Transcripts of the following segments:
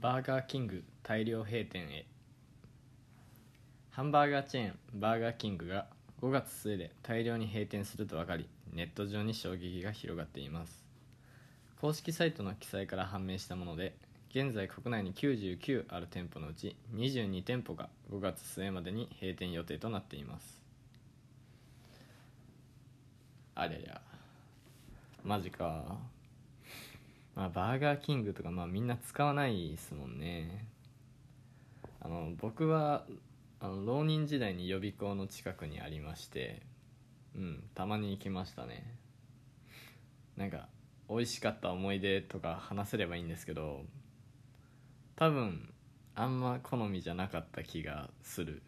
バーガーキング大量閉店へ。ハンバーガーチェーンバーガーキングが5月末で大量に閉店すると分かりネット上に衝撃が広がっています。公式サイトの記載から判明したもので現在国内に99ある店舗のうち22店舗が5月末までに閉店予定となっています。ありゃりゃ。マジか。まあバーガーキングとかまあみんな使わないですもんね。あの僕はあの浪人時代に予備校の近くにありましてうんたまに行きましたね。なんか美味しかった思い出とか話せればいいんですけど多分あんま好みじゃなかった気がする。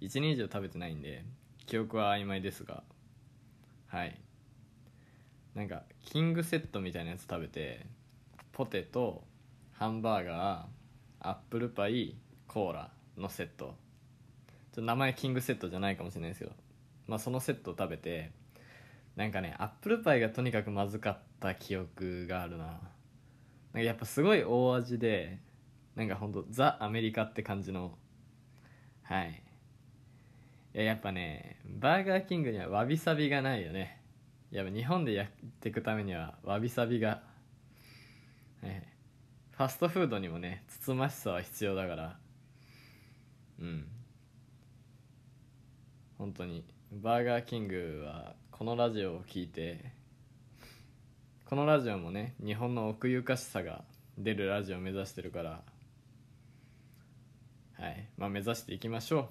1年以上食べてないんで記憶は曖昧ですが。はい。なんかキングセットみたいなやつ食べてポテトハンバーガーアップルパイコーラのセット。ちょっと名前キングセットじゃないかもしれないですけど。まあそのセットを食べてなんかねアップルパイがとにかくまずかった記憶があるな。なんかやっぱすごい大味でなんかほんとザ・アメリカって感じの。はい。いややっぱねバーガーキングにはわびさびがないよね。やっぱ日本でやっていくためにはわびさびが、ね、ファストフードにもねつつましさは必要だからうん。本当にバーガーキングはこのラジオを聞いてこのラジオもね日本の奥ゆかしさが出るラジオを目指してるからはい。まあ目指していきましょ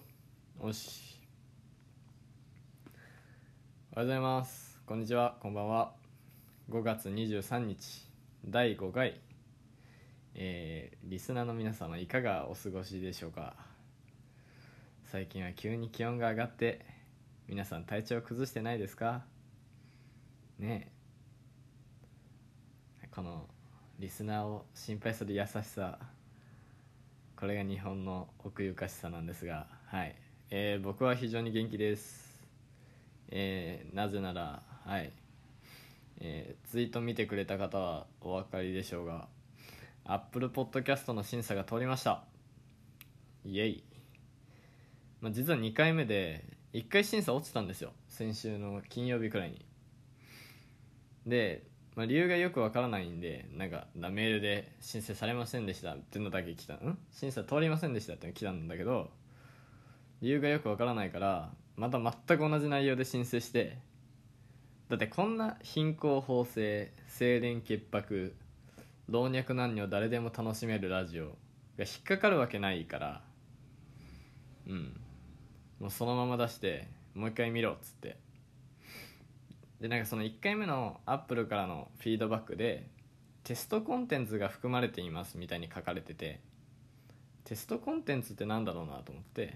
う。よし。おはようございます。こんにちはこんばんは。5月23日第5回えー、リスナーの皆様いかがお過ごしでしょうか？最近は急に気温が上がって皆さん体調崩してないですか？ねえ。このリスナーを心配する優しさこれが日本の奥ゆかしさなんですがはい、えー、僕は非常に元気です。えー、なぜならはい。えー、ツイート見てくれた方はお分かりでしょうがアップルポッドキャストの審査が通りました。イエイ。まあ、実は2回目で1回審査落ちたんですよ。先週の金曜日くらいに。で、まあ、理由がよくわからないんでなんかメールで申請されませんでした。っていうのだけ来た。ん？審査通りませんでしたって来たんだけど理由がよくわからないからまた全く同じ内容で申請してだってこんな貧困法制清廉潔白老若男女誰でも楽しめるラジオが引っかかるわけないからうん。もうそのまま出してもう一回見ろっつって。でなんかその1回目のアップルからのフィードバックでテストコンテンツが含まれていますみたいに書かれててテストコンテンツってなんだろうなと思って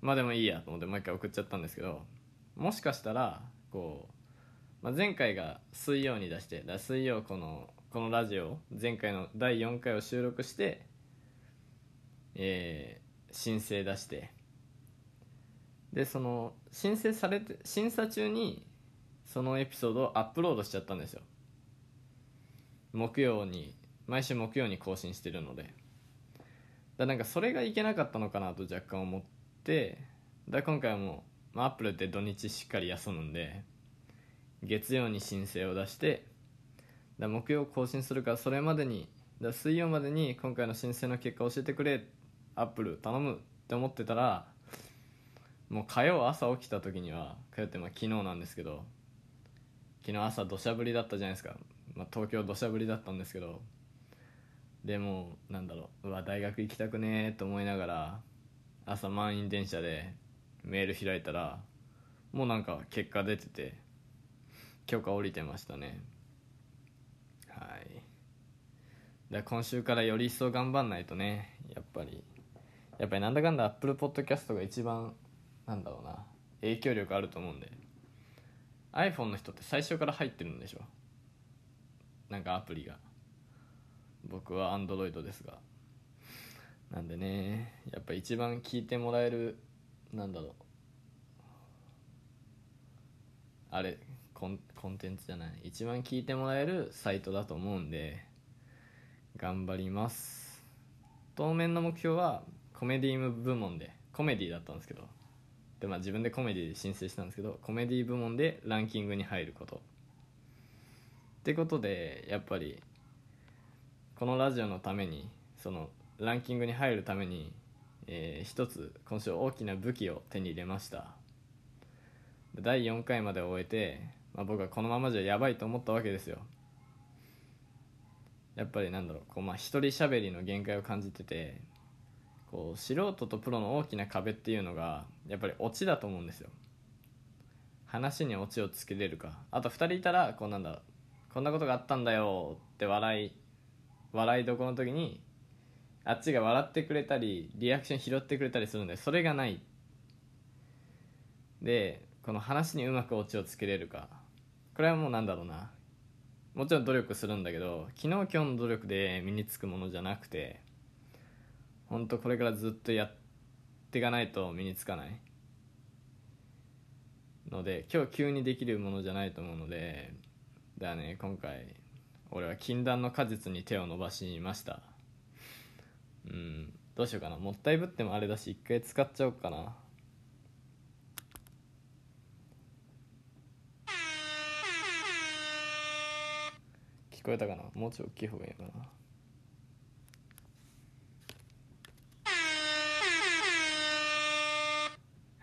まあでもいいやと思ってもう一回送っちゃったんですけどもしかしたらこう、まあ、前回が水曜に出してだ水曜このこのラジオ前回の第4回を収録してえー、申請出してでその申請されて審査中にそのエピソードをアップロードしちゃったんですよ。木曜に毎週木曜に更新してるので。だなんかそれがいけなかったのかなと若干思ってだ今回はもう、まあ、アップルって土日しっかり休むんで月曜に申請を出してだ木曜更新するからそれまでにだ水曜までに今回の申請の結果教えてくれアップル頼むって思ってたらもう火曜朝起きた時には火曜ってまあ昨日なんですけど昨日朝土砂降りだったじゃないですか、まあ、東京土砂降りだったんですけどでもなんだろううわ大学行きたくねえと思いながら朝満員電車でメール開いたらもうなんか結果出てて許可下りてましたね。はい。だ今週からより一層頑張んないとねやっぱり。やっぱりなんだかんだアップルポッドキャストが一番なんだろうな。影響力あると思うんで。iPhone の人って最初から入ってるんでしょ。なんかアプリが。僕は Android ですが。なんでねやっぱ一番聞いてもらえるなんだろう。あれコンコンテンツじゃない。一番聞いてもらえるサイトだと思うんで頑張ります。当面の目標はコメディ部門でコメディだったんですけど。で、まあ、自分でコメディで申請したんですけどコメディ部門でランキングに入ること。ってことでやっぱりこのラジオのためにそのランキングに入るために、えー一つ今週大きな武器を手に入れました。第4回まで終えて、まあ、僕はこのままじゃやばいと思ったわけですよ。やっぱりなんだろうこう、まあ、一人喋りの限界を感じててこう素人とプロの大きな壁っていうのがやっぱりオチだと思うんですよ。話にオチをつけれるか。あと2人いたらこうなんだこんなことがあったんだよって笑い笑いどこの時にあっちが笑ってくれたりリアクション拾ってくれたりするんでそれがない。でこの話にうまくオチをつけれるか。これはもうなんだろうな。もちろん努力するんだけど昨日今日の努力で身につくものじゃなくて本当これからずっとやっていかないと身につかない。ので今日急にできるものじゃないと思うのでだね今回俺は禁断の果実に手を伸ばしました。うん。どうしようかな。もったいぶってもあれだし一回使っちゃおうかな。聞こえたかな？もうちょい大きい方がいいかな？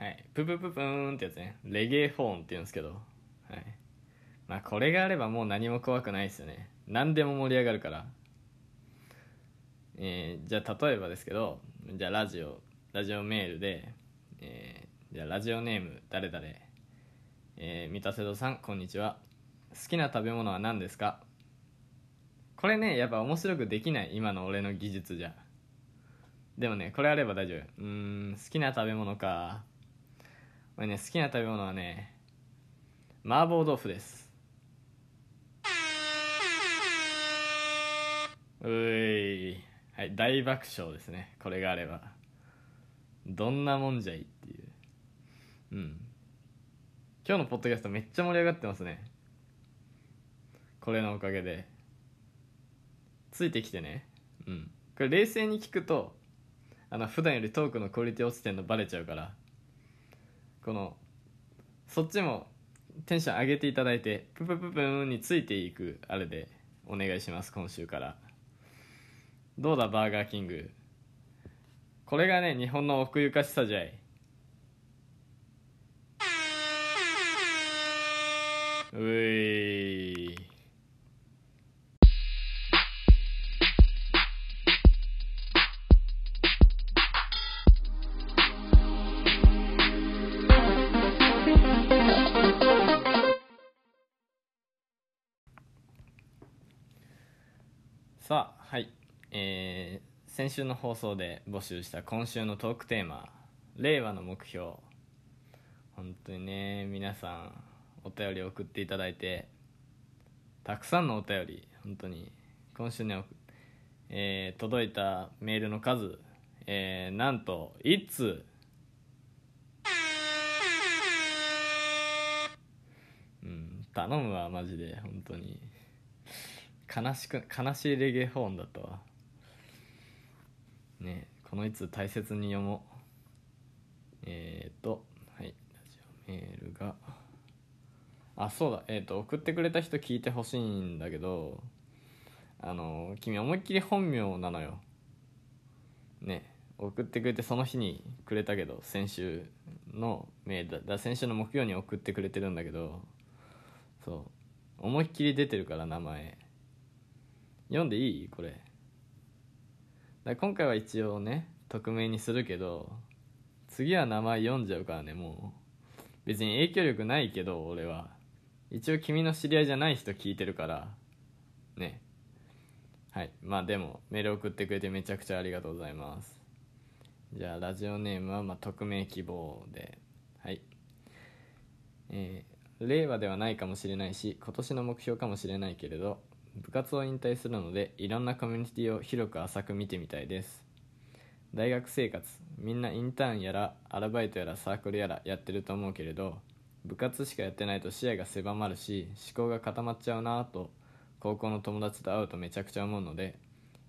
はい。ププププーンってやつね。レゲエフォーンって言うんですけど。はい。まあこれがあればもう何も怖くないですよね。何でも盛り上がるから。えーじゃあ例えばですけどじゃあラジオラジオメールで、えーじゃあラジオネーム誰々。えー、三田瀬戸さんこんにちは。好きな食べ物は何ですか？これねやっぱ面白くできない今の俺の技術じゃ。でもねこれあれば大丈夫。うん好きな食べ物か。俺ね好きな食べ物はね麻婆豆腐です。うい。はい大爆笑ですね。これがあれば。どんなもんじゃいっていう。うん。今日のポッドキャストめっちゃ盛り上がってますね。これのおかげで。ついてきてね。うん。これ冷静に聞くとあの普段よりトークのクオリティ落ちてんのバレちゃうから。このそっちもテンション上げていただいてププププーンについていくあれでお願いします今週から。どうだバーガーキングこれがね日本の奥ゆかしさじゃい。うい。さあはい。えー、先週の放送で募集した今週のトークテーマ「令和の目標」本当にね皆さんお便り送っていただいてたくさんのお便り本当に今週ね、えー届いたメールの数、えーなんと1通うん頼むわマジで本当に。悲しく悲しいレゲエフォンだったわ。ねこの1通大切に読もう。えーとはいラジオメールが。あそうだえっ、と送ってくれた人聞いてほしいんだけどあの君思いっきり本名なのよ。ね送ってくれてその日にくれたけど先週のメールだ先週の木曜に送ってくれてるんだけどそう思いっきり出てるから名前。読んでいい？これ。だ今回は一応ね匿名にするけど次は名前読んじゃうからねもう。別に影響力ないけど俺は。一応君の知り合いじゃない人聞いてるからね。はい。まあでもメール送ってくれてめちゃくちゃありがとうございます。じゃあラジオネームはまあ匿名希望で。はい。えー令和ではないかもしれないし今年の目標かもしれないけれど部活を引退するのでいろんなコミュニティを広く浅く見てみたいです。大学生活みんなインターンやらアルバイトやらサークルやらやってると思うけれど部活しかやってないと視野が狭まるし思考が固まっちゃうなぁと高校の友達と会うとめちゃくちゃ思うので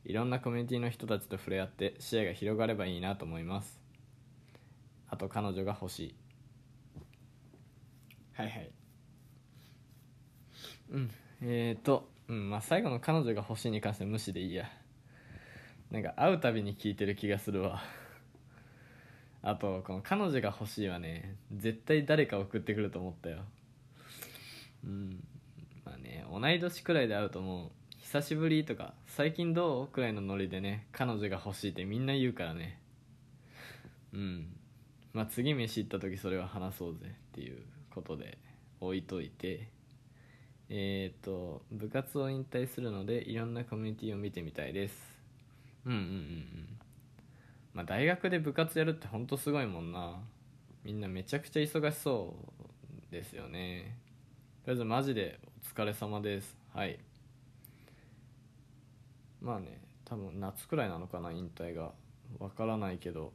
いろんなコミュニティの人たちと触れ合って視野が広がればいいなと思います。あと彼女が欲しい。はいはい。うん。えーとうんまあ最後の彼女が欲しいに関しては無視でいいや。なんか会うたびに聞いてる気がするわ。あとこの彼女が欲しいはね絶対誰か送ってくると思ったよ。うんまあね同い年くらいで会うともう久しぶりとか最近どうくらいのノリでね彼女が欲しいってみんな言うからね。うんまあ次飯行った時それは話そうぜっていうことで置いといて。えっ、と部活を引退するのでいろんなコミュニティを見てみたいです。うんうんうんうん。まあ大学で部活やるってほんとすごいもんな。みんなめちゃくちゃ忙しそうですよね。とりあえずマジでお疲れ様です。はい。まあね多分夏くらいなのかな引退が。わからないけど。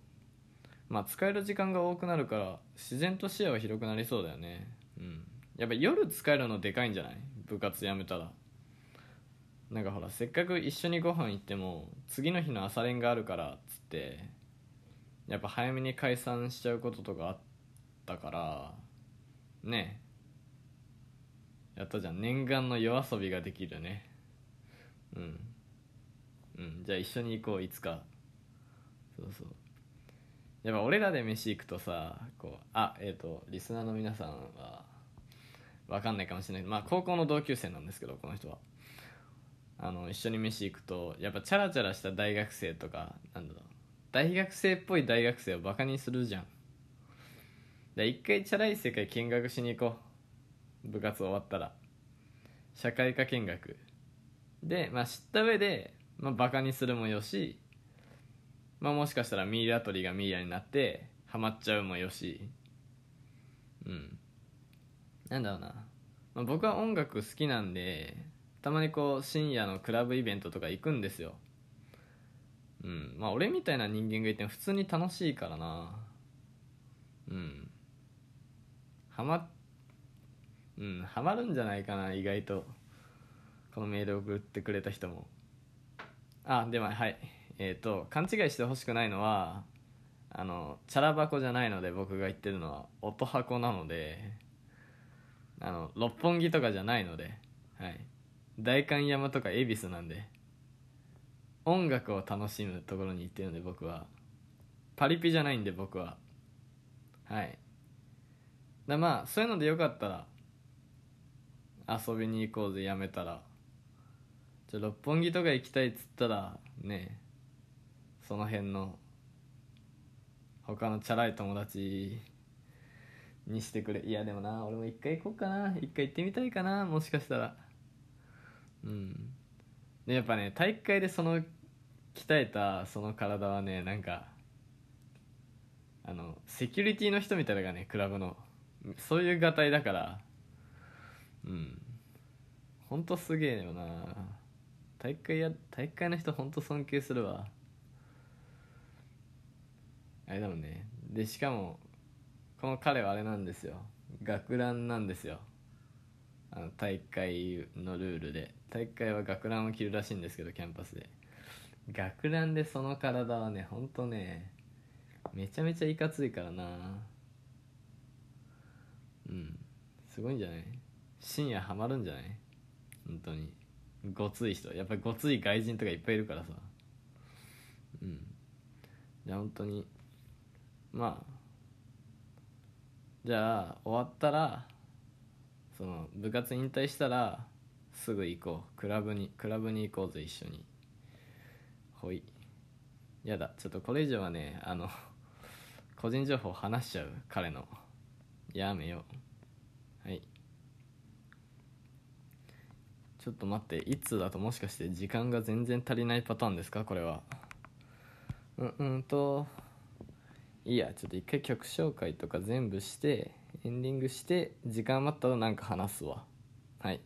まあ使える時間が多くなるから自然と視野は広くなりそうだよね。うんやっぱ夜使えるのでかいんじゃない？部活やめたら。なんかほらせっかく一緒にご飯行っても次の日の朝練があるからっつってやっぱ早めに解散しちゃうこととかあったからね。やったじゃん。念願の夜遊びができるね。うん。うん。じゃあ一緒に行こういつか。そうそう。やっぱ俺らで飯行くとさこうあえっ、とリスナーの皆さんは分かんないかもしれないまあ高校の同級生なんですけどこの人は。あの一緒に飯行くとやっぱチャラチャラした大学生とかなんだろう。大学生っぽい大学生をバカにするじゃん。で一回チャラい世界見学しに行こう。部活終わったら。社会科見学。で、まあ、知った上で、まあ、バカにするもよし、まあ、もしかしたらミイラ取りがミイラになってハマっちゃうもよし。うん。なんだろうな、まあ、僕は音楽好きなんでたまにこう深夜のクラブイベントとか行くんですよ。うん。まあ俺みたいな人間がいても普通に楽しいからな。うん。ハマうんハマるんじゃないかな意外と。このメール送ってくれた人も。あでもはい。えっ、と勘違いしてほしくないのはあのチャラ箱じゃないので僕が言ってるのは音箱なのであの六本木とかじゃないのではい。代官山とか恵比寿なんで音楽を楽しむところに行ってるので僕は。パリピじゃないんで僕は。はい。だまあそういうのでよかったら遊びに行こうぜやめたら。じゃ六本木とか行きたいっつったらねその辺の他のチャラい友達にしてくれ。いやでもな俺も一回行こうかな。一回行ってみたいかな。もしかしたら。うん。でやっぱね体育会でその鍛えたその体はねなんかあのセキュリティの人みたいだからねクラブの。そういうがたいだから。うん。ほんとすげえよな。体育会や体育会の人ほんと尊敬するわ。あれだもんね。でしかもこの彼はあれなんですよ。学ランなんですよ。あの体育会のルールで。体育会は学ランを着るらしいんですけどキャンパスで。学ランでその体はねほんとねめちゃめちゃいかついからな。うん。すごいんじゃない？深夜ハマるんじゃない？本当に。ごつい人。やっぱりごつい外人とかいっぱいいるからさ。うん。じゃあ本当にまあじゃあ終わったらその部活引退したらすぐ行こう。クラブにクラブに行こうぜ一緒に。ほい。やだ。ちょっとこれ以上はねあの 個人情報話しちゃう。彼の。やめよう。はい。ちょっと待って。いつだともしかして時間が全然足りないパターンですか？これは。うんうんといいやちょっと一回曲紹介とか全部してエンディングして時間余ったらなんか話すわ。はい。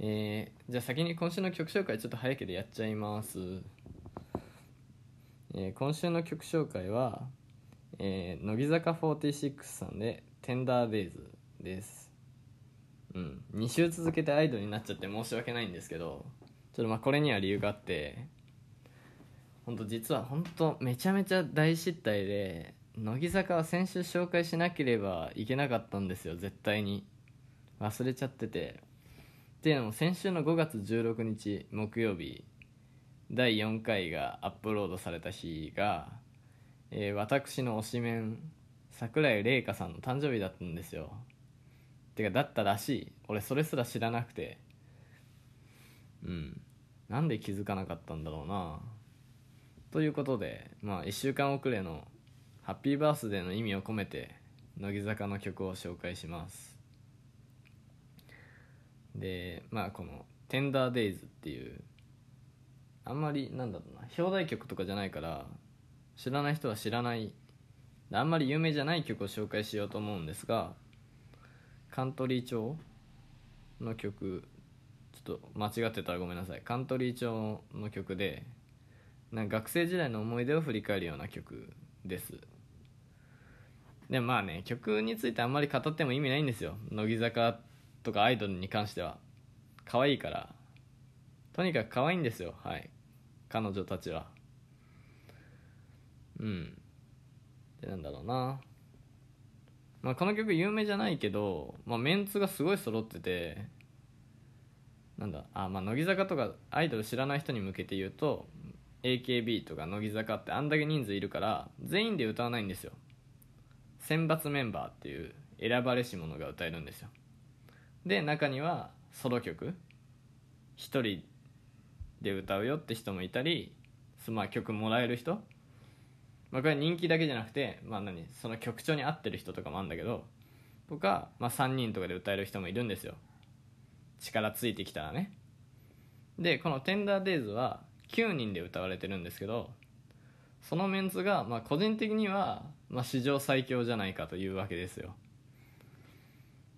えー、じゃあ先に今週の曲紹介ちょっと早いけれやっちゃいます、えー、今週の曲紹介は、えー、乃木坂46さんで「テンダーデイズです。うん。2週続けてアイドルになっちゃって申し訳ないんですけどちょっとまあこれには理由があって本当実は本当めちゃめちゃ大失態で乃木坂は先週紹介しなければいけなかったんですよ絶対に。忘れちゃってて。っていうのも先週の5月16日木曜日第4回がアップロードされた日が、えー私の推しメン桜井玲香さんの誕生日だったんですよ。てかだったらしい。俺それすら知らなくて。うん。なんで気づかなかったんだろうな。ということでまあ1週間遅れのハッピーバースデーの意味を込めて乃木坂の曲を紹介します。でまあこの「テンダーデイズっていうあんまりなんだろうな表題曲とかじゃないから知らない人は知らないあんまり有名じゃない曲を紹介しようと思うんですがカントリー調の曲ちょっと間違ってたらごめんなさい。カントリー調の曲でなんか学生時代の思い出を振り返るような曲です。でまあね曲についてあんまり語っても意味ないんですよ。乃木坂とかアイドルに関しては。可愛いから。とにかく可愛いんですよ。はい。彼女たちは。うん。でなんだろうな。まあこの曲有名じゃないけど、まあ、メンツがすごい揃ってて。なんだあまあ乃木坂とかアイドル知らない人に向けて言うと AKB とか乃木坂ってあんだけ人数いるから全員で歌わないんですよ。選抜メンバーっていう選ばれし者が歌えるんですよ。で中にはソロ曲。一人で歌うよって人もいたりまあ曲もらえる人。まあこれ人気だけじゃなくてまあ何その曲調に合ってる人とかもあるんだけどとか、まあ、3人とかで歌える人もいるんですよ。力ついてきたらね。でこの「テンダーデイズは9人で歌われてるんですけどそのメンツが、まあ、個人的には、まあ、史上最強じゃないかというわけですよ。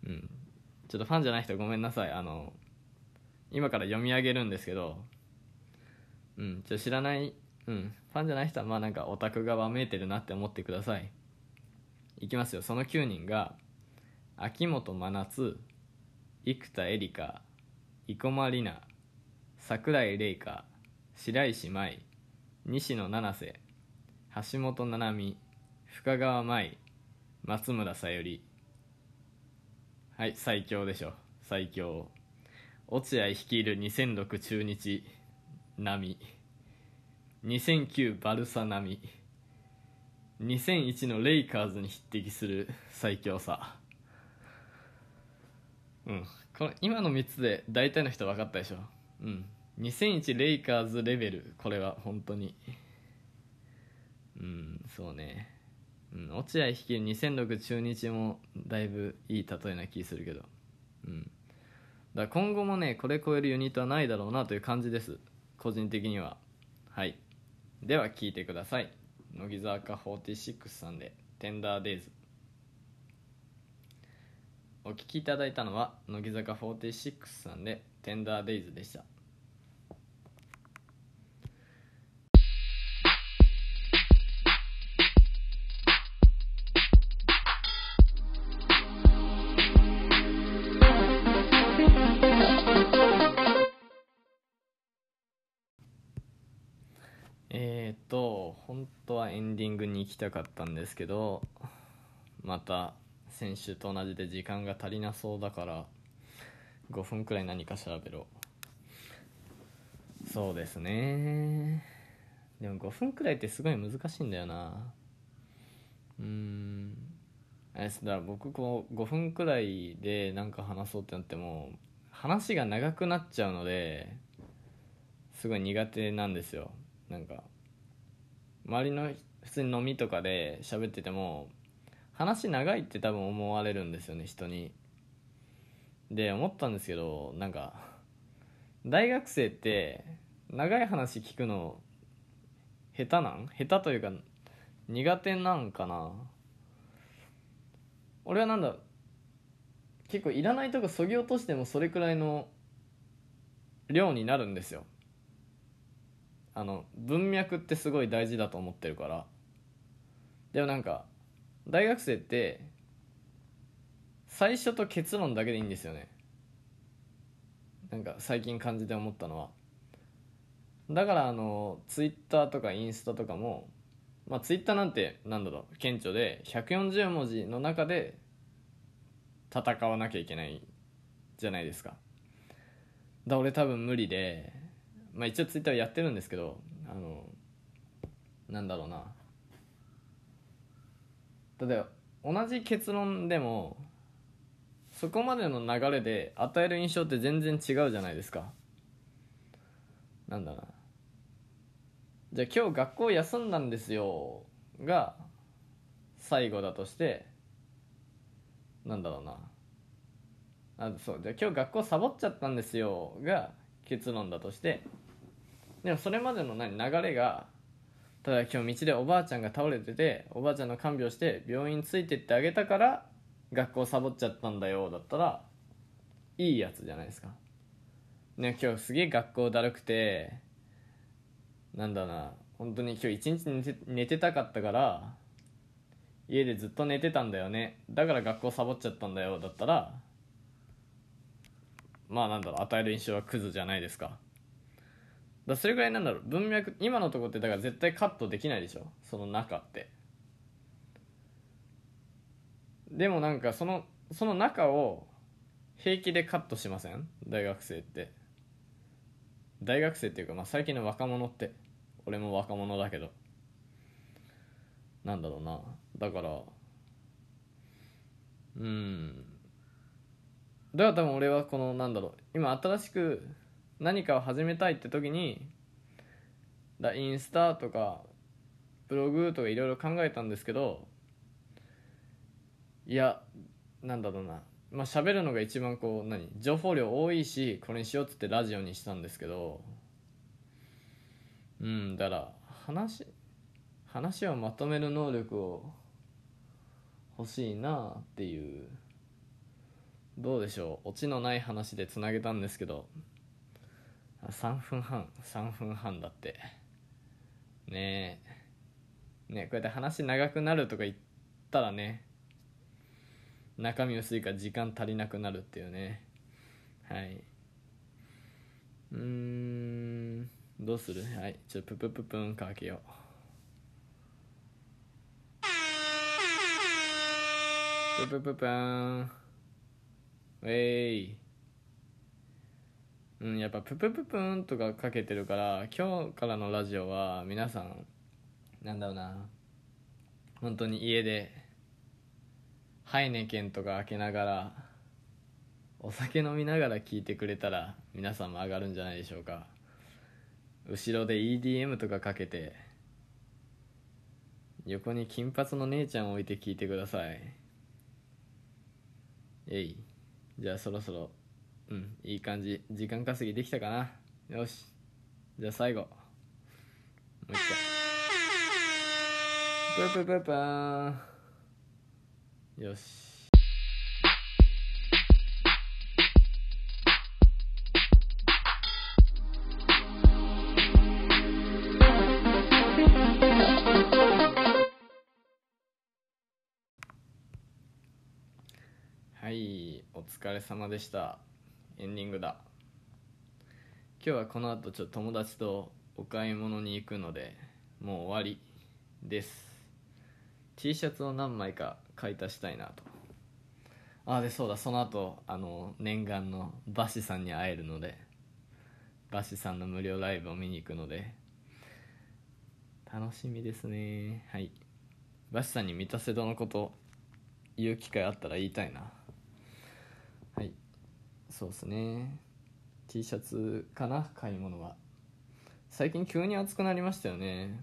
うん。ちょっとファンじゃない人ごめんなさい。あの今から読み上げるんですけどうん。ちょ知らないうん。ファンじゃない人はまあなんかオタクがわめいてるなって思ってください。いきますよ。その9人が秋元真夏生田絵梨花生駒里奈桜井玲香白石麻衣西野七瀬橋本七海深川舞松村さゆりはい最強でしょ。最強。落合率いる2006中日並み2009バルサ並み2001のレイカーズに匹敵する最強さ。うん。この今の3つで大体の人分かったでしょ。うん。2001レイカーズレベルこれは本当に。うんそうね、うん、落合率いる2006中日もだいぶいい例えな気するけど。うん。だ今後もねこれ超えるユニットはないだろうなという感じです。個人的には。はい。では聴いてください。乃木坂46さんで「テンダーデイズ」お聴きいただいたのは乃木坂46さんで「テンダーデイズ」でした。行きたかったんですけどまた先週と同じで時間が足りなそうだから5分くらい何か調べろ。そうですね。でも5分くらいってすごい難しいんだよな。うん。あれです。だから僕こう5分くらいで何か話そうってなっても話が長くなっちゃうのですごい苦手なんですよ。なんか周りの普通に飲みとかで喋ってても話長いって多分思われるんですよね人に。で思ったんですけどなんか大学生って長い話聞くの下手なん？下手というか苦手なんかな？俺はなんだ結構いらないとこそぎ落としてもそれくらいの量になるんですよ。あの文脈ってすごい大事だと思ってるから。でもなんか大学生って最初と結論だけでいいんですよね。なんか最近感じて思ったのは。だからあのツイッターとかインスタとかもまあツイッターなんてなんだろう顕著で140文字の中で戦わなきゃいけないじゃないですか。だ俺多分無理でまあ一応ツイッターやってるんですけどあのなんだろうな。例えば同じ結論でもそこまでの流れで与える印象って全然違うじゃないですか。なんだな。じゃあ今日学校休んだんですよが最後だとしてなんだろうな。あそう。じゃあ今日学校サボっちゃったんですよが結論だとして。でもそれまでの何？流れがただ今日道でおばあちゃんが倒れてておばあちゃんの看病して病院ついてってあげたから学校サボっちゃったんだよだったらいいやつじゃないですか。ね今日すげえ学校だるくてなんだな本当に今日一日寝て寝てたかったから家でずっと寝てたんだよね。だから学校サボっちゃったんだよだったらまあなんだろう与える印象はクズじゃないですか。だそれぐらいなんだろう。文脈今のとこってだから絶対カットできないでしょ？その中って。でもなんかそのその中を平気でカットしません？大学生って。大学生っていうか、まあ、最近の若者って。俺も若者だけど。なんだろうな。だからうん。だから多分俺はこのなんだろう。今新しく何かを始めたいって時にだインスタとかブログとかいろいろ考えたんですけどいやなんだろうな。まあ喋るのが一番こう何情報量多いしこれにしようっつってラジオにしたんですけどうんだから話話をまとめる能力を欲しいなっていう。どうでしょう。オチのない話でつなげたんですけど。3分半3分半だって。ねえ。ねえこうやって話長くなるとか言ったらね中身薄いから時間足りなくなるっていうね。はい。うん。どうする？はい。ちょっとププププンかけよう。ププププン。ウェイ。うんやっぱププププンとかかけてるから今日からのラジオは皆さんなんだろうな本当に家でハイネケンとか開けながらお酒飲みながら聞いてくれたら皆さんも上がるんじゃないでしょうか。後ろで EDM とかかけて横に金髪の姉ちゃんを置いて聞いてください。えい。じゃあそろそろうんいい感じ。時間稼ぎできたかな。よし。じゃあ最後。もう一回。プープープーンよし。はいお疲れ様でした。エンディングだ。今日はこの後ちょっと友達とお買い物に行くのでもう終わりです。T シャツを何枚か買い足したいなと。ああでそうだその後あの念願のバシさんに会えるのでバシさんの無料ライブを見に行くので楽しみですね。はい。バシさんに三田瀬戸のこと言う機会あったら言いたいな。そうですね。T シャツかな買い物は。最近急に暑くなりましたよね。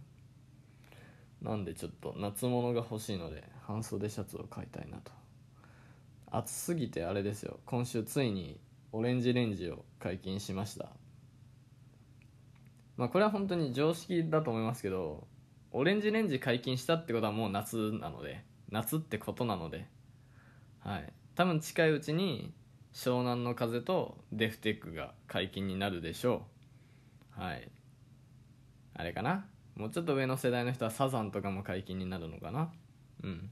なんでちょっと夏物が欲しいので半袖シャツを買いたいなと。暑すぎてあれですよ。今週ついにオレンジレンジを解禁しました。まあこれは本当に常識だと思いますけどオレンジレンジ解禁したってことはもう夏なので夏ってことなのではい。多分近いうちに湘南の風とデフテックが解禁になるでしょう。はい。あれかな？もうちょっと上の世代の人はサザンとかも解禁になるのかな？うん。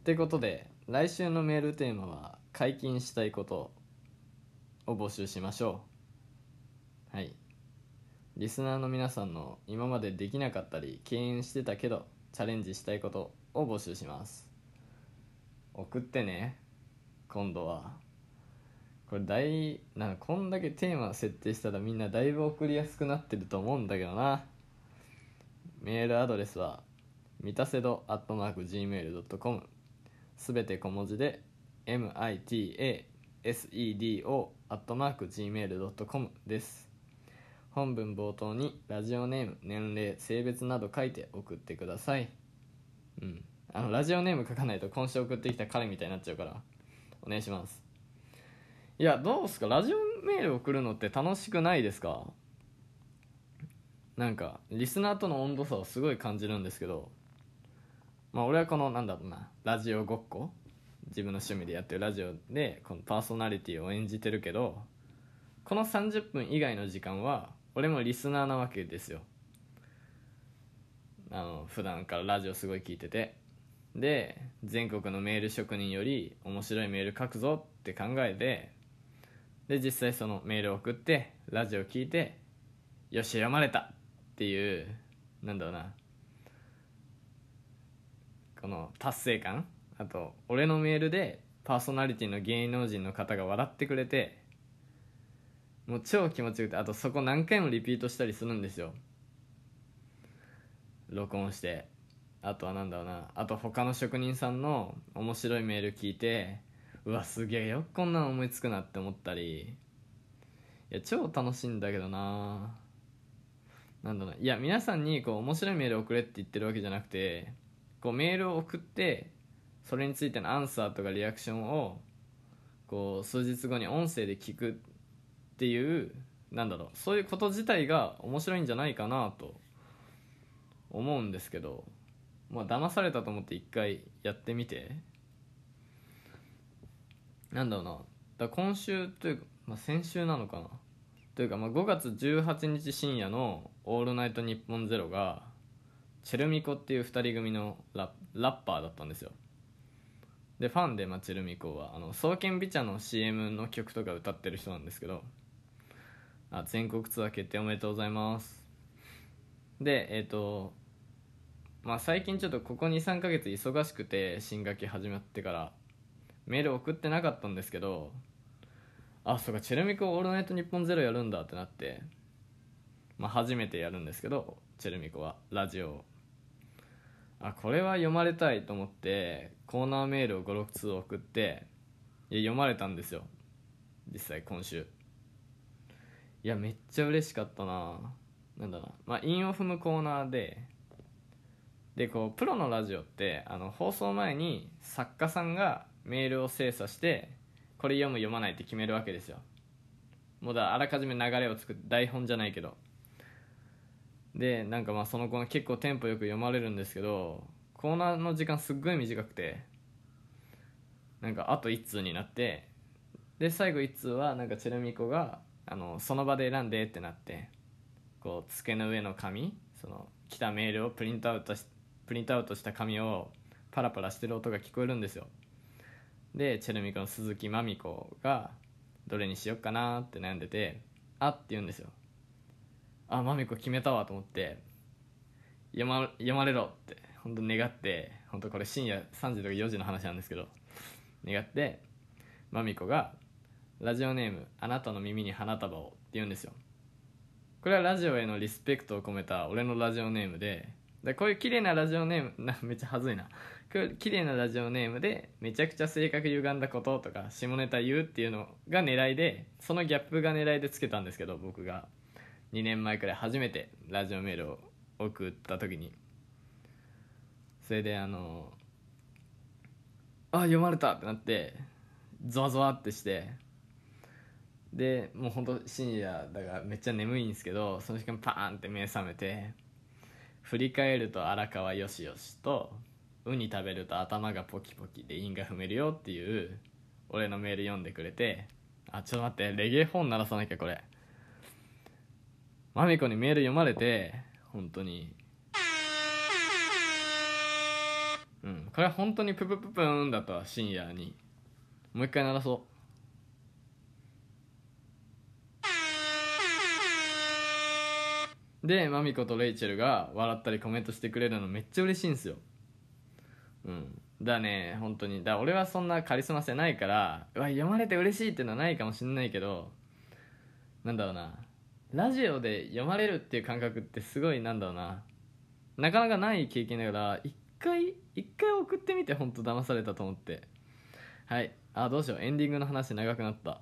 ってことで来週のメールテーマは解禁したいことを募集しましょう。はい。リスナーの皆さんの今までできなかったり敬遠してたけどチャレンジしたいことを募集します。送ってね今度は。これ大なんかこんだけテーマ設定したらみんなだいぶ送りやすくなってると思うんだけどな。メールアドレスはみたせど Gmail.com すべて小文字で mitasedo Gmail.com です。本文冒頭にラジオネーム年齢性別など書いて送ってください。うん。あのラジオネーム書かないと今週送ってきた彼みたいになっちゃうからお願いします。いやどうすか？ラジオメール送るのって楽しくないですか？なんかリスナーとの温度差をすごい感じるんですけどまあ俺はこのなんだろうなラジオごっこ？自分の趣味でやってるラジオでこのパーソナリティを演じてるけどこの30分以外の時間は俺もリスナーなわけですよ。あの普段からラジオすごい聞いてて。で全国のメール職人より面白いメール書くぞって考えてで実際そのメールを送ってラジオ聞いてよし読まれた。っていうなんだろうな。この達成感。あと俺のメールでパーソナリティの芸能人の方が笑ってくれてもう超気持ちよくてあとそこ何回もリピートしたりするんですよ。録音して。あとはなんだろうな。あと他の職人さんの面白いメール聞いてうわすげえよくこんなの思いつくなって思ったり。いや超楽しいんだけどな。なんだろういや皆さんにこう面白いメール送れって言ってるわけじゃなくてこうメールを送ってそれについてのアンサーとかリアクションをこう数日後に音声で聞くっていうなんだろうそういうこと自体が面白いんじゃないかなと思うんですけど。まあ騙されたと思って一回やってみて。なんだろうな。だ今週というか、まあ、先週なのかな。というか、まあ、5月18日深夜の「オールナイトニッポンゼロがチェルミコっていう2人組のララッパーだったんですよ。でファンで、まあ、チェルミコはあの双剣美茶の CM の曲とか歌ってる人なんですけどあ全国ツアー決定おめでとうございます。でえっ、ー、とまあ最近ちょっとここ23ヶ月忙しくて新学期始まってからメール送ってなかったんですけどあそうかチェルミコオールナイトニッポンゼロやるんだってなってまあ初めてやるんですけどチェルミコはラジオあこれは読まれたいと思ってコーナーメールを56通送っていや読まれたんですよ。実際今週。いやめっちゃ嬉しかったな。なんだな。まあ韻を踏むコーナーででこうプロのラジオってあの放送前に作家さんがメールを精査してこれ読む読まないって決めるわけですよ。もうだあらかじめ流れを作って台本じゃないけど。でなんかまあその子の結構テンポよく読まれるんですけどコーナーの時間すっごい短くてなんかあと1通になってで最後1通はなんかチェルミコがあのその場で選んでってなってこう机の上の紙その来たメールをプリントアウトしプリントアウトした紙をパラパラしてる音が聞こえるんですよ。でチェルミコの鈴木まみ子がどれにしよっかなって悩んでて「あ」って言うんですよ。あまみこ決めたわと思って読ま読まれろって本当願って本当これ深夜3時とか4時の話なんですけど願ってまみこが「ラジオネームあなたの耳に花束を」って言うんですよ。これはラジオへのリスペクトを込めた俺のラジオネームででこういう綺麗なラジオネーム なめっちゃはずいな。綺麗なラジオネームでめちゃくちゃ性格歪んだこととか下ネタ言うっていうのが狙いでそのギャップが狙いでつけたんですけど僕が。2年前くらい初めてラジオメールを送った時に。それであのあ読まれたってなってゾワゾワってして。でもうほんと深夜だからめっちゃ眠いんですけどその時間パーンって目覚めて。振り返ると荒川よしよしとウニ食べると頭がポキポキで韻が踏めるよっていう俺のメール読んでくれてあちょっと待ってレゲエ本鳴らさなきゃこれ。マミコにメール読まれて本当に。うんこれは本当にププププーンだった深夜に。もう一回鳴らそう。でマミコとレイチェルが笑ったりコメントしてくれるのめっちゃ嬉しいんですよ。うん。だね本当に。だ俺はそんなカリスマ性ないからうわ読まれて嬉しいっていうのはないかもしんないけどなんだろうな。ラジオで読まれるっていう感覚ってすごいなんだろうな。なかなかない経験だから一回一回送ってみて本当騙されたと思って。はい。あどうしよう。エンディングの話長くなった。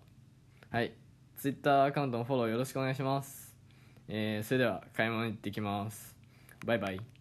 はい。ツイッターアカウントもフォローよろしくお願いします。えー、それでは買い物行ってきます。バイバイ。